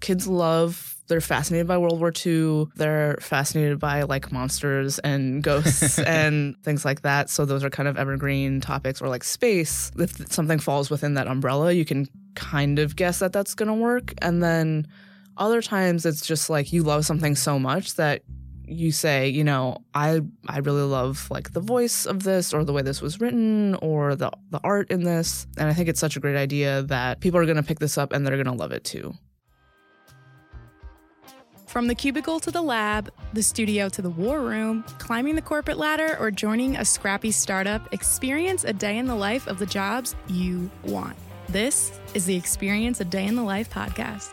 kids love they're fascinated by World War II. They're fascinated by like monsters and ghosts and things like that. So those are kind of evergreen topics or like space. If something falls within that umbrella, you can kind of guess that that's going to work. And then other times it's just like you love something so much that you say, you know, I I really love like the voice of this or the way this was written or the the art in this. And I think it's such a great idea that people are going to pick this up and they're going to love it too. From the cubicle to the lab, the studio to the war room, climbing the corporate ladder, or joining a scrappy startup, experience a day in the life of the jobs you want. This is the Experience a Day in the Life podcast.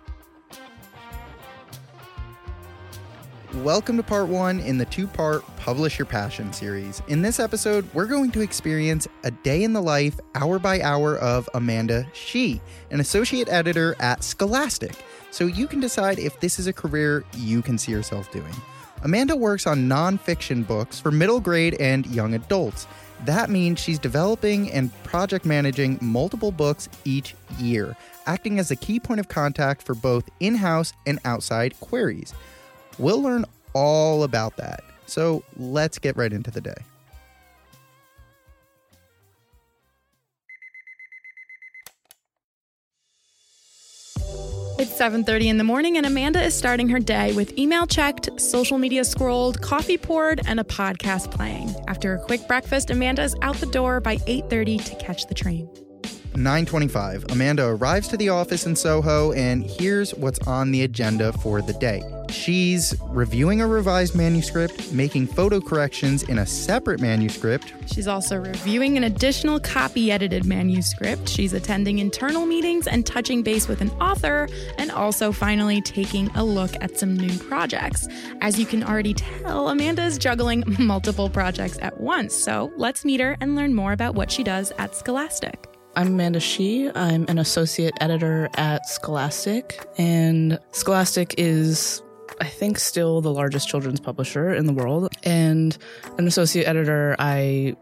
Welcome to part one in the two part Publish Your Passion series. In this episode, we're going to experience a day in the life, hour by hour, of Amanda Shih, an associate editor at Scholastic, so you can decide if this is a career you can see yourself doing. Amanda works on nonfiction books for middle grade and young adults. That means she's developing and project managing multiple books each year, acting as a key point of contact for both in house and outside queries. We'll learn all about that. So let's get right into the day. It's 7:30 in the morning and Amanda is starting her day with email checked, social media scrolled, coffee poured, and a podcast playing. After a quick breakfast, Amanda is out the door by 8:30 to catch the train. 9:25. Amanda arrives to the office in Soho and here's what's on the agenda for the day. She's reviewing a revised manuscript, making photo corrections in a separate manuscript. She's also reviewing an additional copy edited manuscript. She's attending internal meetings and touching base with an author, and also finally taking a look at some new projects. As you can already tell, Amanda is juggling multiple projects at once. So let's meet her and learn more about what she does at Scholastic. I'm Amanda Shih. I'm an associate editor at Scholastic, and Scholastic is I think still the largest children's publisher in the world. And an associate editor, I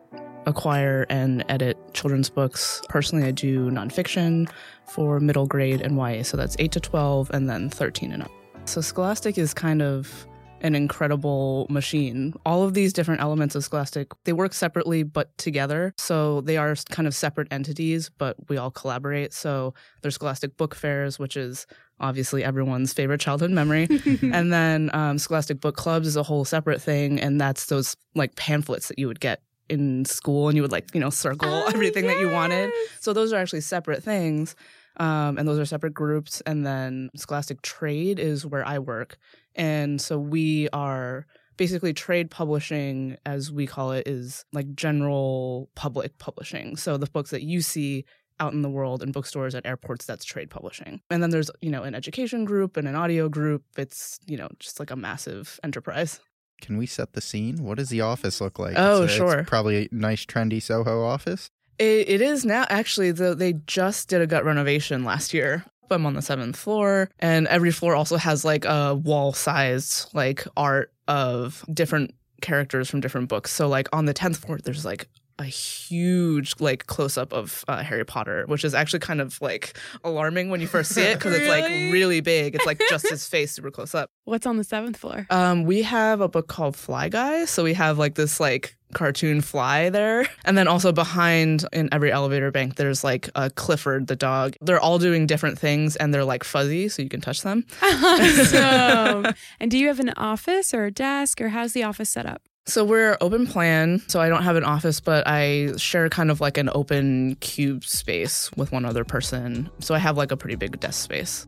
acquire and edit children's books. Personally, I do nonfiction for middle grade and YA, so that's 8 to 12 and then 13 and up. So Scholastic is kind of an incredible machine. All of these different elements of Scholastic, they work separately but together. So they are kind of separate entities, but we all collaborate. So there's Scholastic Book Fairs, which is obviously everyone's favorite childhood memory. and then um, Scholastic Book Clubs is a whole separate thing. And that's those like pamphlets that you would get in school and you would like, you know, circle oh, everything yes. that you wanted. So those are actually separate things. Um, and those are separate groups. And then Scholastic Trade is where I work. And so we are basically trade publishing, as we call it, is like general public publishing. So the books that you see out in the world in bookstores at airports that's trade publishing. And then there's you know an education group and an audio group. It's you know just like a massive enterprise. Can we set the scene? What does the office look like? Oh it's a, sure. probably a nice trendy soho office it, it is now actually though they just did a gut renovation last year I'm on the seventh floor, and every floor also has like a wall sized like art of different characters from different books. So like on the tenth floor, there's like a huge like close up of uh, Harry Potter, which is actually kind of like alarming when you first see it because really? it's like really big. It's like just his face super close up. What's on the seventh floor? Um, we have a book called Fly Guy, so we have like this like cartoon fly there. And then also behind in every elevator bank, there's like a Clifford the dog. They're all doing different things and they're like fuzzy, so you can touch them. Awesome. and do you have an office or a desk or how's the office set up? So we're open plan. So I don't have an office, but I share kind of like an open cube space with one other person. So I have like a pretty big desk space.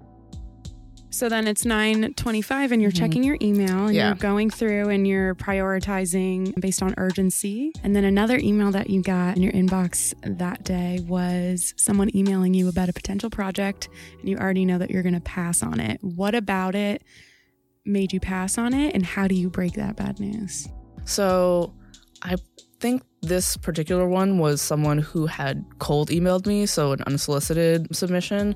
So then it's 9:25 and you're mm-hmm. checking your email and yeah. you're going through and you're prioritizing based on urgency. And then another email that you got in your inbox that day was someone emailing you about a potential project and you already know that you're going to pass on it. What about it made you pass on it and how do you break that bad news? So I think this particular one was someone who had cold emailed me, so an unsolicited submission.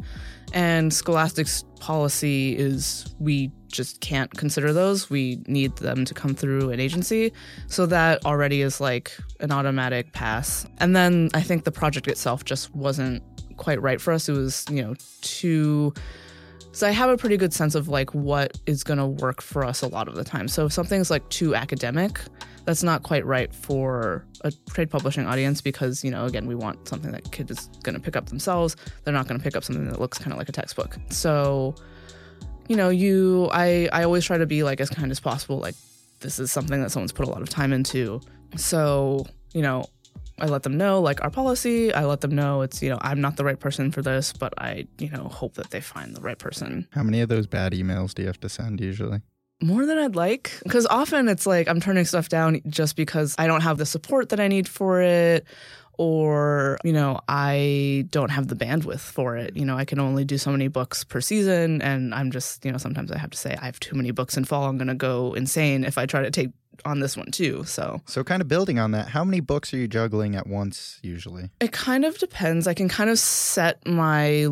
And Scholastic's policy is we just can't consider those. We need them to come through an agency. So that already is like an automatic pass. And then I think the project itself just wasn't quite right for us. It was, you know, too so I have a pretty good sense of like what is going to work for us a lot of the time. So if something's like too academic, that's not quite right for a trade publishing audience because, you know, again, we want something that kid is going to pick up themselves. They're not going to pick up something that looks kind of like a textbook. So, you know, you I I always try to be like as kind as possible like this is something that someone's put a lot of time into. So, you know, I let them know like our policy. I let them know it's, you know, I'm not the right person for this, but I, you know, hope that they find the right person. How many of those bad emails do you have to send usually? More than I'd like. Because often it's like I'm turning stuff down just because I don't have the support that I need for it. Or, you know, I don't have the bandwidth for it. You know, I can only do so many books per season. And I'm just, you know, sometimes I have to say, I have too many books in fall. I'm going to go insane if I try to take on this one too. So, So, kind of building on that, how many books are you juggling at once usually? It kind of depends. I can kind of set my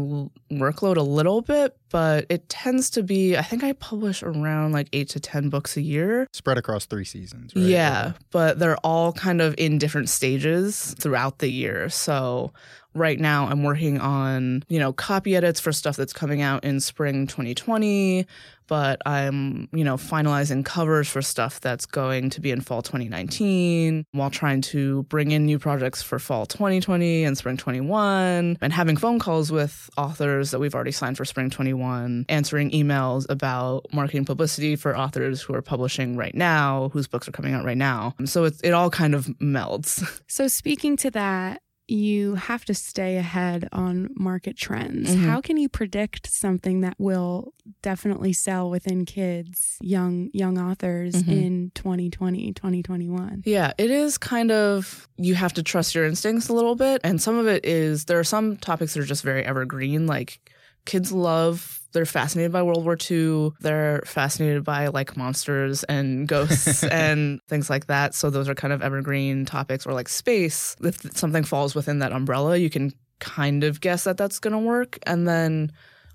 workload a little bit, but it tends to be, I think I publish around like eight to 10 books a year. Spread across three seasons, right? Yeah, but they're all kind of in different stages throughout the year. So right now I'm working on, you know, copy edits for stuff that's coming out in spring 2020, but I'm, you know, finalizing covers for stuff that's going to be in fall 2019 while trying to bring in new projects for fall 2020 and spring 21 and having phone calls with authors that we've already signed for spring 21, answering emails about marketing publicity for authors who are publishing right now, whose books are coming out right now. So it, it all kind of melds. So, speaking to that, you have to stay ahead on market trends. Mhm. How can you predict something that will definitely sell within kids, young young authors Mhm. in 2020, 2021? Yeah, it is kind of, you have to trust your instincts a little bit. And some of it is, there are some topics that are just very evergreen. Like kids love, they're fascinated by World War II. They're fascinated by like monsters and ghosts and things like that. So those are kind of evergreen topics or like space. If something falls within that umbrella, you can kind of guess that that's going to work. And then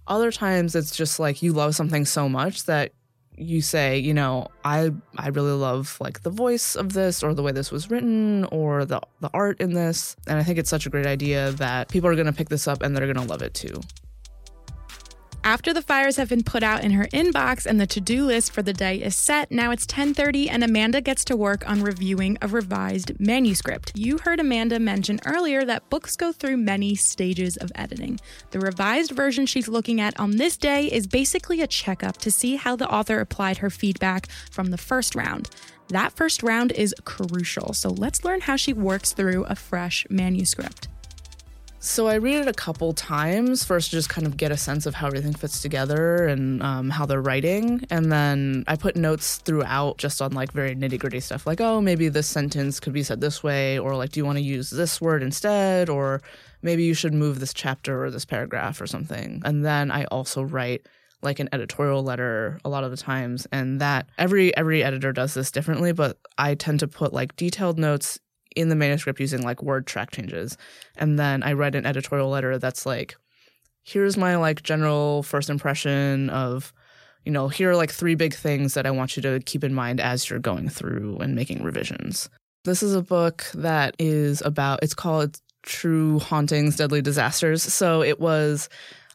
other times it's just like you love something so much that you say, you know, I I really love like the voice of this or the way this was written or the the art in this. And I think it's such a great idea that people are going to pick this up and they're going to love it too. After the fires have been put out in her inbox and the to-do list for the day is set, now it's 10:30 and Amanda gets to work on reviewing a revised manuscript. You heard Amanda mention earlier that books go through many stages of editing. The revised version she's looking at on this day is basically a checkup to see how the author applied her feedback from the first round. That first round is crucial. So let's learn how she works through a fresh manuscript. So I read it a couple times first, to just kind of get a sense of how everything fits together and um, how they're writing, and then I put notes throughout just on like very nitty gritty stuff, like oh maybe this sentence could be said this way, or like do you want to use this word instead, or maybe you should move this chapter or this paragraph or something. And then I also write like an editorial letter a lot of the times and that every every editor does this differently but i tend to put like detailed notes in the manuscript using like word track changes. And then i write an editorial letter that's like here's my like general first impression of you know here are like three big things that i want you to keep in mind as you're going through and making revisions. This is a book that is about it's called true hauntings deadly disasters. So it was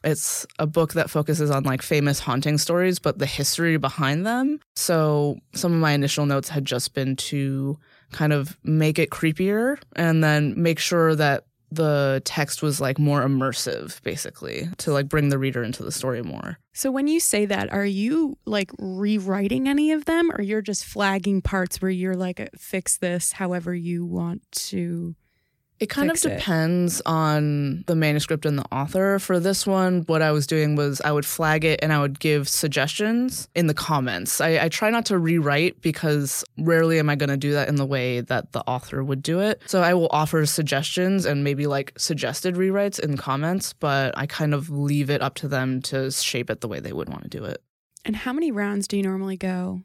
it's a book that focuses on like famous haunting stories, but the history behind them. So some of my initial notes had just been to kind of make it creepier and then make sure that the text was like more immersive, basically, to like bring the reader into the story more. So when you say that, are you like rewriting any of them or you're just flagging parts where you're like fix this however you want to It kind of it. depends on the manuscript and the author. For this one, what I was doing was I would flag it and I would give suggestions in the comments. I, I try not to rewrite because rarely am I going to do that in the way that the author would do it. So I will offer suggestions and maybe like suggested rewrites in comments, but I kind of leave it up to them to shape it the way they would want to do it. And how many rounds do you normally go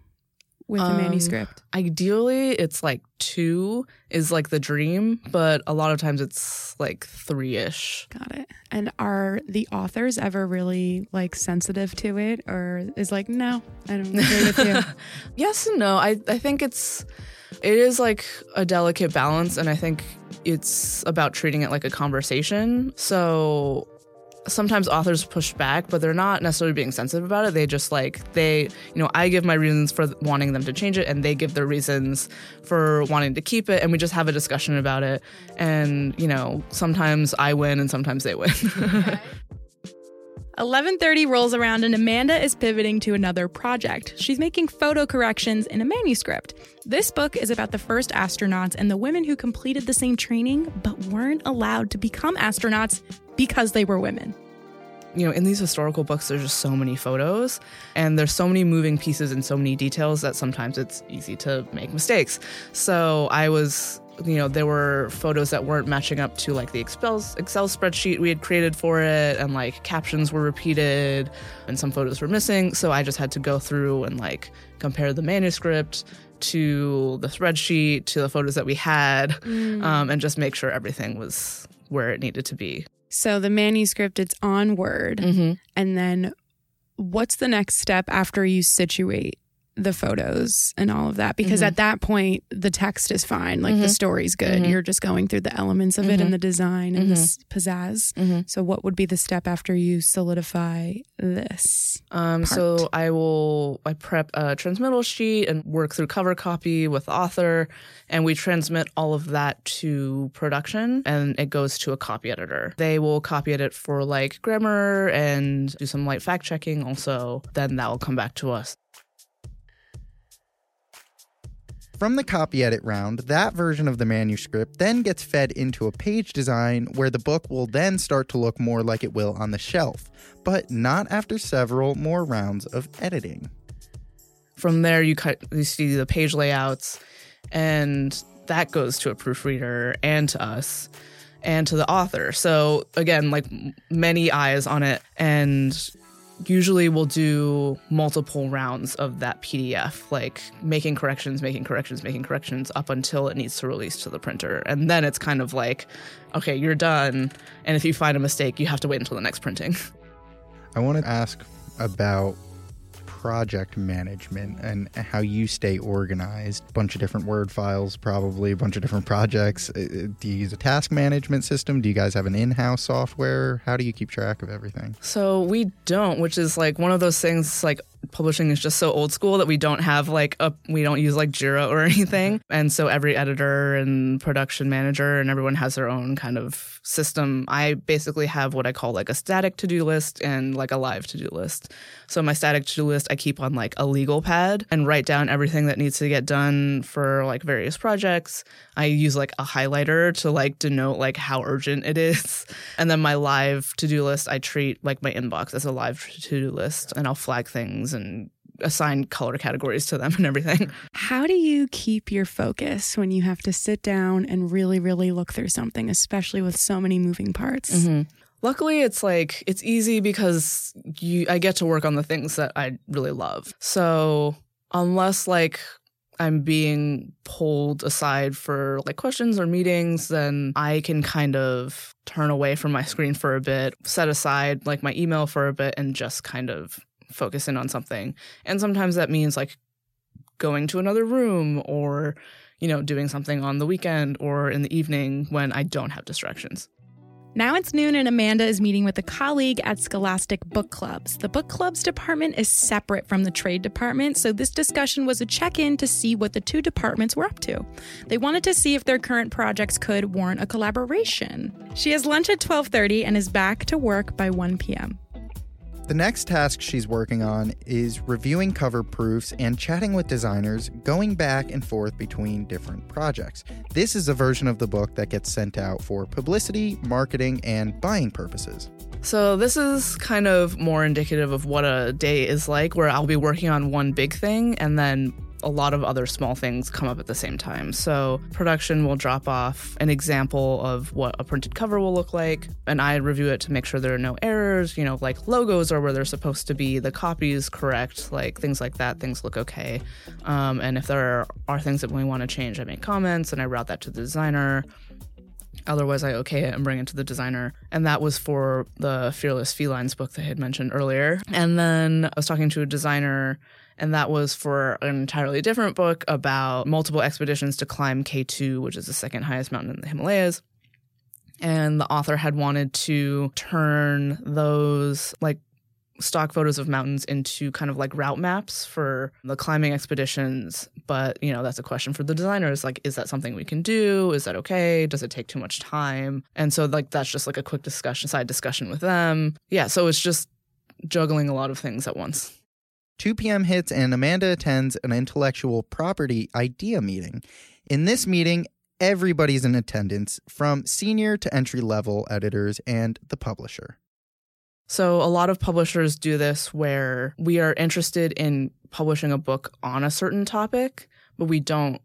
with a Um, manuscript? Ideally, it's like two is like the dream, but a lot of times it's like three ish. Got it. And are the authors ever really like sensitive to it or is like, no, I don't agree with you? Yes and no. I, I think it's it is like a delicate balance and I think it's about treating it like a conversation. So sometimes authors push back, but they're not necessarily being sensitive about it. They just like they, you know, I give my reasons for wanting them to change it and they give their reasons for wanting to keep it and we just have a discussion about it. And, you know, sometimes I win and sometimes they win. 11:30 rolls around and Amanda is pivoting to another project. She's making photo corrections in a manuscript. This book is about the first astronauts and the women who completed the same training but weren't allowed to become astronauts because they were women. you know, in these historical books, there's just so many photos and there's so many moving pieces and so many details that sometimes it's easy to make mistakes. So I was, you know, there were photos that weren't matching up to like the Excel, Excel spreadsheet we had created for it, and like captions were repeated and some photos were missing. So I just had to go through and like compare the manuscript to the spreadsheet to the photos that we had um, and just make sure everything was where it needed to be. So the manuscript it's on Word Mm-hmm. and then what's the next step after you situate the photos and all of that because Mhm. at that point the text is fine like the Mhm. story's good Mhm. you're just going through the elements of it and the design and the Mhm. s- pizzazz Mm-hmm. so what would be the step after you solidify this Um, so I will I prep a transmittal sheet and work through cover copy with the author, and we transmit all of that to production, and it goes to a copy editor. They will copy edit for like grammar and do some light fact checking. Also, then that will come back to us. From the copy edit round, that version of the manuscript then gets fed into a page design where the book will then start to look more like it will on the shelf, but not after several more rounds of editing. From there, you cut you see the page layouts, and that goes to a proofreader and to us and to the author. So again, like many eyes on it, and usually we'll do multiple rounds of that PDF, like making corrections, making corrections, making corrections up until it needs to release to the printer. And then it's kind of like, okay, you're done. And if you find a mistake, you have to wait until the next printing. I want to ask about project management and how you stay organized. A bunch of different Word files, probably a bunch of different projects. Uh, uh, Do you use a task management system? Do you guys have an in house software? How do you keep track of everything? So we don't, which is like one of those things like publishing is just so old school that we don't have like a we don't use like Jira or anything. Mm-hmm. And so every editor and production manager and everyone has their own kind of system. I basically have what I call like a static to-do list and like a live to-do list. So my static to-do list I keep on like a legal pad and write down everything that needs to get done for like various projects. I use like a highlighter to like denote like how urgent it is. And then my live to-do list I treat like my inbox as a live to-do list and I'll flag things and assign color categories to them and everything. how do you keep your focus when you have to sit down and really really look through something especially with so many moving parts Mm-hmm. Luckily, it's like it's easy because you I get to work on the things that I really love. So unless like I'm being pulled aside for like questions or meetings, then I can kind of turn away from my screen for a bit, set aside like my email for a bit, and just kind of focus in on something. And sometimes that means like going to another room or you know doing something on the weekend or in the evening when I don't have distractions. Now it's noon, and Amanda is meeting with a colleague at Scholastic Book Clubs. The book clubs department is separate from the trade department, so this discussion was a check in to see what the two departments were up to. They wanted to see if their current projects could warrant a collaboration. She has lunch at 12:30 and is back to work by 1 p.m. The next task she's working on is reviewing cover proofs and chatting with designers, going back and forth between different projects. This is a version of the book that gets sent out for publicity, marketing, and buying purposes. So this is kind of more indicative of what a day is like where I'll be working on one big thing and then a lot of other small things come up at the same time. So, production will drop off an example of what a printed cover will look like, and I review it to make sure there are no errors. You know, like logos are where they're supposed to be, the copy is correct, like things like that. Things look okay. Um, and if there are, are things that we want to change, I make comments and I route that to the designer. Otherwise, I okay it and bring it to the designer. And that was for the Fearless Felines book that I had mentioned earlier. And then I was talking to a designer, and that was for an entirely different book about multiple expeditions to climb K2, which is the second highest mountain in the Himalayas. And the author had wanted to turn those like stock photos of mountains into kind of like route maps for the climbing expeditions. But, you know, that's a question for the designers. Like, is that something we can do? Is that okay? Does it take too much time? And so, like, that's just like a quick discussion, side discussion with them. Yeah. So it's just juggling a lot of things at once. 2 p.m. hits, and Amanda attends an intellectual property idea meeting. In this meeting, everybody's in attendance, from senior to entry level editors and the publisher. So, a lot of publishers do this where we are interested in publishing a book on a certain topic, but we don't,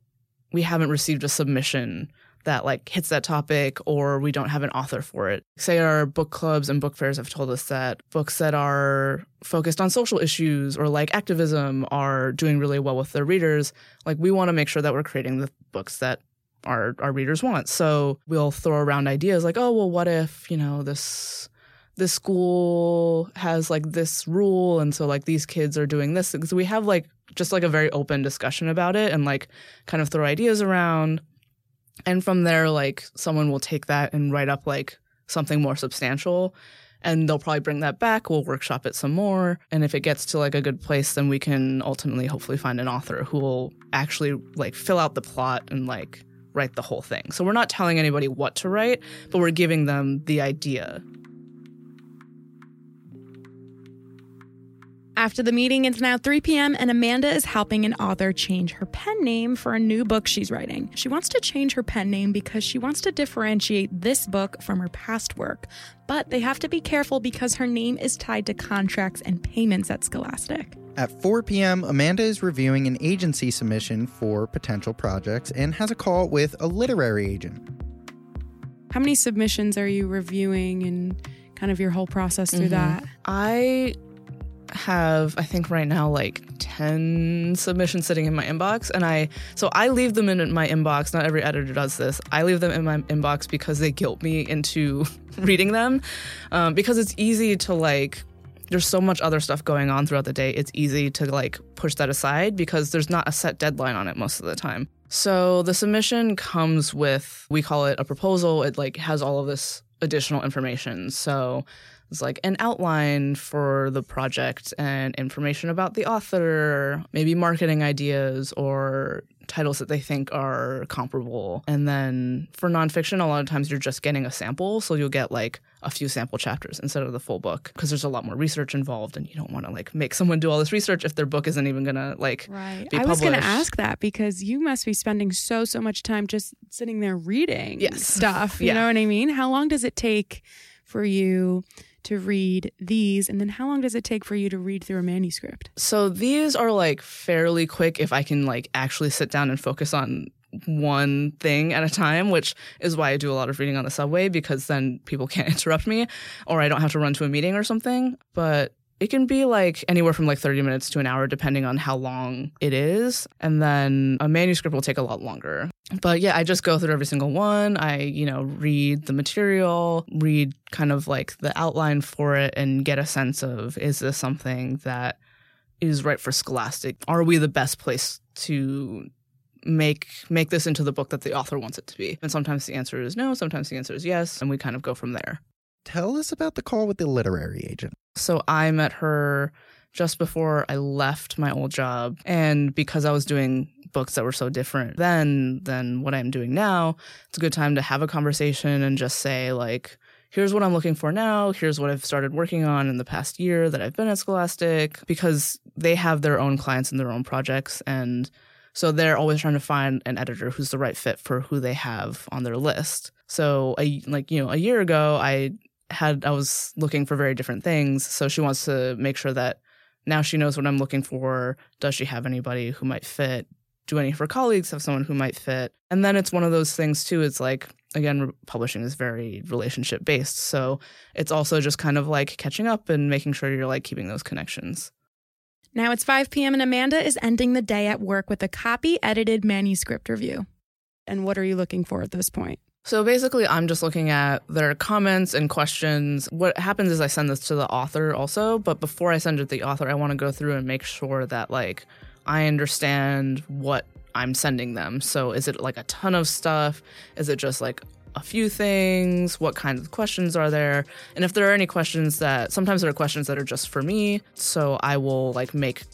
we haven't received a submission that like hits that topic or we don't have an author for it. Say our book clubs and book fairs have told us that books that are focused on social issues or like activism are doing really well with their readers. Like we want to make sure that we're creating the books that our our readers want. So we'll throw around ideas like, "Oh, well what if, you know, this this school has like this rule and so like these kids are doing this." So we have like just like a very open discussion about it and like kind of throw ideas around and from there like someone will take that and write up like something more substantial and they'll probably bring that back we'll workshop it some more and if it gets to like a good place then we can ultimately hopefully find an author who will actually like fill out the plot and like write the whole thing so we're not telling anybody what to write but we're giving them the idea After the meeting, it's now 3 p.m., and Amanda is helping an author change her pen name for a new book she's writing. She wants to change her pen name because she wants to differentiate this book from her past work. But they have to be careful because her name is tied to contracts and payments at Scholastic. At 4 p.m., Amanda is reviewing an agency submission for potential projects and has a call with a literary agent. How many submissions are you reviewing and kind of your whole process through that? I have I think right now like 10 submissions sitting in my inbox and I so I leave them in my inbox not every editor does this I leave them in my inbox because they guilt me into reading them um, because it's easy to like there's so much other stuff going on throughout the day it's easy to like push that aside because there's not a set deadline on it most of the time. So the submission comes with we call it a proposal. It like has all of this additional information. So it's like an outline for the project and information about the author, maybe marketing ideas or titles that they think are comparable. And then for nonfiction, a lot of times you're just getting a sample. So you'll get like a few sample chapters instead of the full book because there's a lot more research involved and you don't want to like make someone do all this research if their book isn't even going to like Right. I was going to ask that because you must be spending so, so much time just sitting there reading Yes. stuff. You Yeah. know what I mean? How long does it take for you to read these? And then how long does it take for you to read through a manuscript? So these are like fairly quick if I can like actually sit down and focus on one thing at a time, which is why I do a lot of reading on the subway because then people can't interrupt me or I don't have to run to a meeting or something. But it can be like anywhere from like 30 minutes to an hour depending on how long it is. And then a manuscript will take a lot longer. But yeah, I just go through every single one. I, you know, read the material, read kind of like the outline for it and get a sense of is this something that is right for Scholastic? Are we the best place to make make this into the book that the author wants it to be? And sometimes the answer is no, sometimes the answer is yes, and we kind of go from there. Tell us about the call with the literary agent. So I met her just before I left my old job. And because I was doing books that were so different then than what I'm doing now, it's a good time to have a conversation and just say, like, here's what I'm looking for now. Here's what I've started working on in the past year that I've been at Scholastic, because they have their own clients and their own projects. And so they're always trying to find an editor who's the right fit for who they have on their list. So, a, like, you know, a year ago, I had I was looking for very different things. So she wants to make sure that now she knows what I'm looking for. Does she have anybody who might fit? Do any of her colleagues have someone who might fit? And then it's one of those things too. It's like, again, publishing is very relationship based. So it's also just kind of like catching up and making sure you're like keeping those connections. Now it's 5 p.m. and Amanda is ending the day at work with a copy edited manuscript review. And what are you looking for at this point? So basically, I'm just looking at their comments and questions. What happens is I send this to the author also, but before I send it to the author, I want to go through and make sure that like I understand what I'm sending them. So is it like a ton of stuff? Is it just like a few things? What kind of questions are there? And if there are any questions that sometimes there are questions that are just for me, so I will like make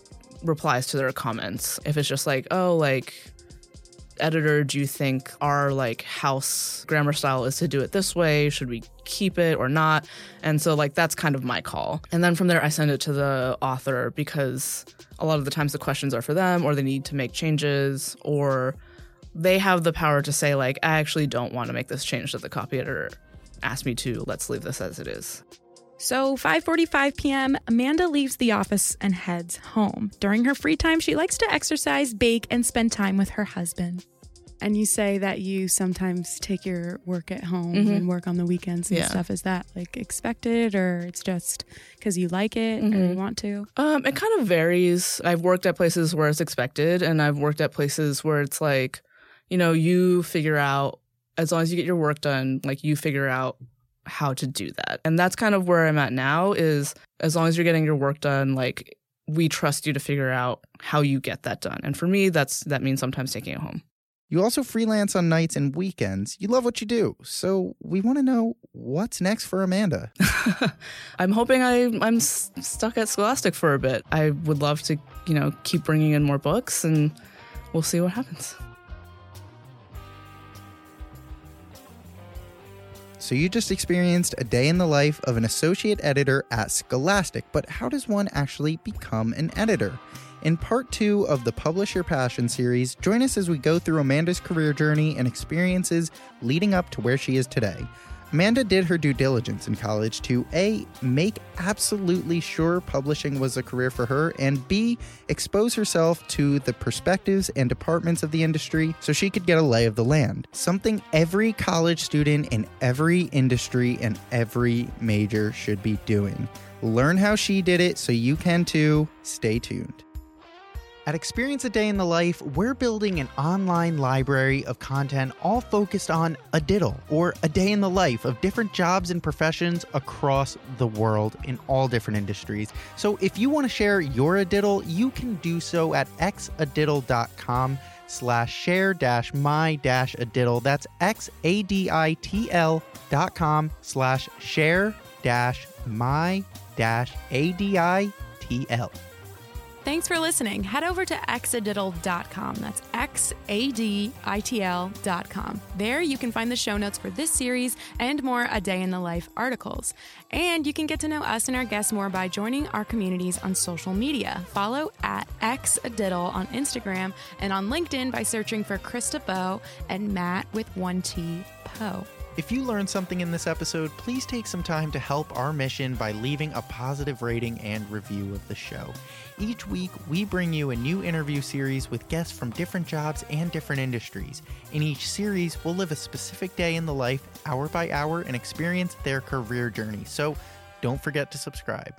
replies to their comments. If it's just like, oh, like editor do you think our like house grammar style is to do it this way? Should we keep it or not? And so like that's kind of my call. And then from there i send it to the author because a lot of the times the questions are for them or they need to make changes or they have the power to say like i actually don't want to make this change that the copy editor asked me to. Let's leave this as it is so 5:45 p.m., Amanda leaves the office and heads home. During her free time, she likes to exercise, bake, and spend time with her husband. And you say that you sometimes take your work at home Mhm. and work on the weekends and Yeah. stuff. Is that like expected or it's just because you like it or you Mhm. want to? Um, it kind of varies. I've worked at places where it's expected, and I've worked at places where it's like, you know, you figure out as long as you get your work done, like you figure out how to do that. And that's kind of where I'm at now is as long as you're getting your work done, like we trust you to figure out how you get that done. And for me, that's that means sometimes taking it home. You also freelance on nights and weekends. You love what you do. So we want to know what's next for Amanda. I'm hoping I, I'm s- stuck at Scholastic for a bit. I would love to, you know, keep bringing in more books and we'll see what happens. So you just experienced a day in the life of an associate editor at Scholastic, but how does one actually become an editor? In part two of the Publish Your Passion series, join us as we go through Amanda's career journey and experiences leading up to where she is today. Amanda did her due diligence in college to A, make absolutely sure publishing was a career for her, and B, expose herself to the perspectives and departments of the industry so she could get a lay of the land. Something every college student in every industry and every major should be doing. Learn how she did it so you can too. Stay tuned. At Experience a Day in the Life, we're building an online library of content all focused on a diddle or a day in the life of different jobs and professions across the world in all different industries. So if you want to share your a diddle, you can do so at xadiddle.com slash share dash my dash a diddle. That's x-a-d-i-t-l dot com slash share dash my dash a-d-i-t-l. Thanks for listening. Head over to xadiddle.com. That's X A D I T L.com. There you can find the show notes for this series and more A Day in the Life articles. And you can get to know us and our guests more by joining our communities on social media. Follow at xadiddle on Instagram and on LinkedIn by searching for Krista Bow and Matt with one T Poe. If you learned something in this episode, please take some time to help our mission by leaving a positive rating and review of the show. Each week, we bring you a new interview series with guests from different jobs and different industries. In each series, we'll live a specific day in the life, hour by hour, and experience their career journey. So don't forget to subscribe.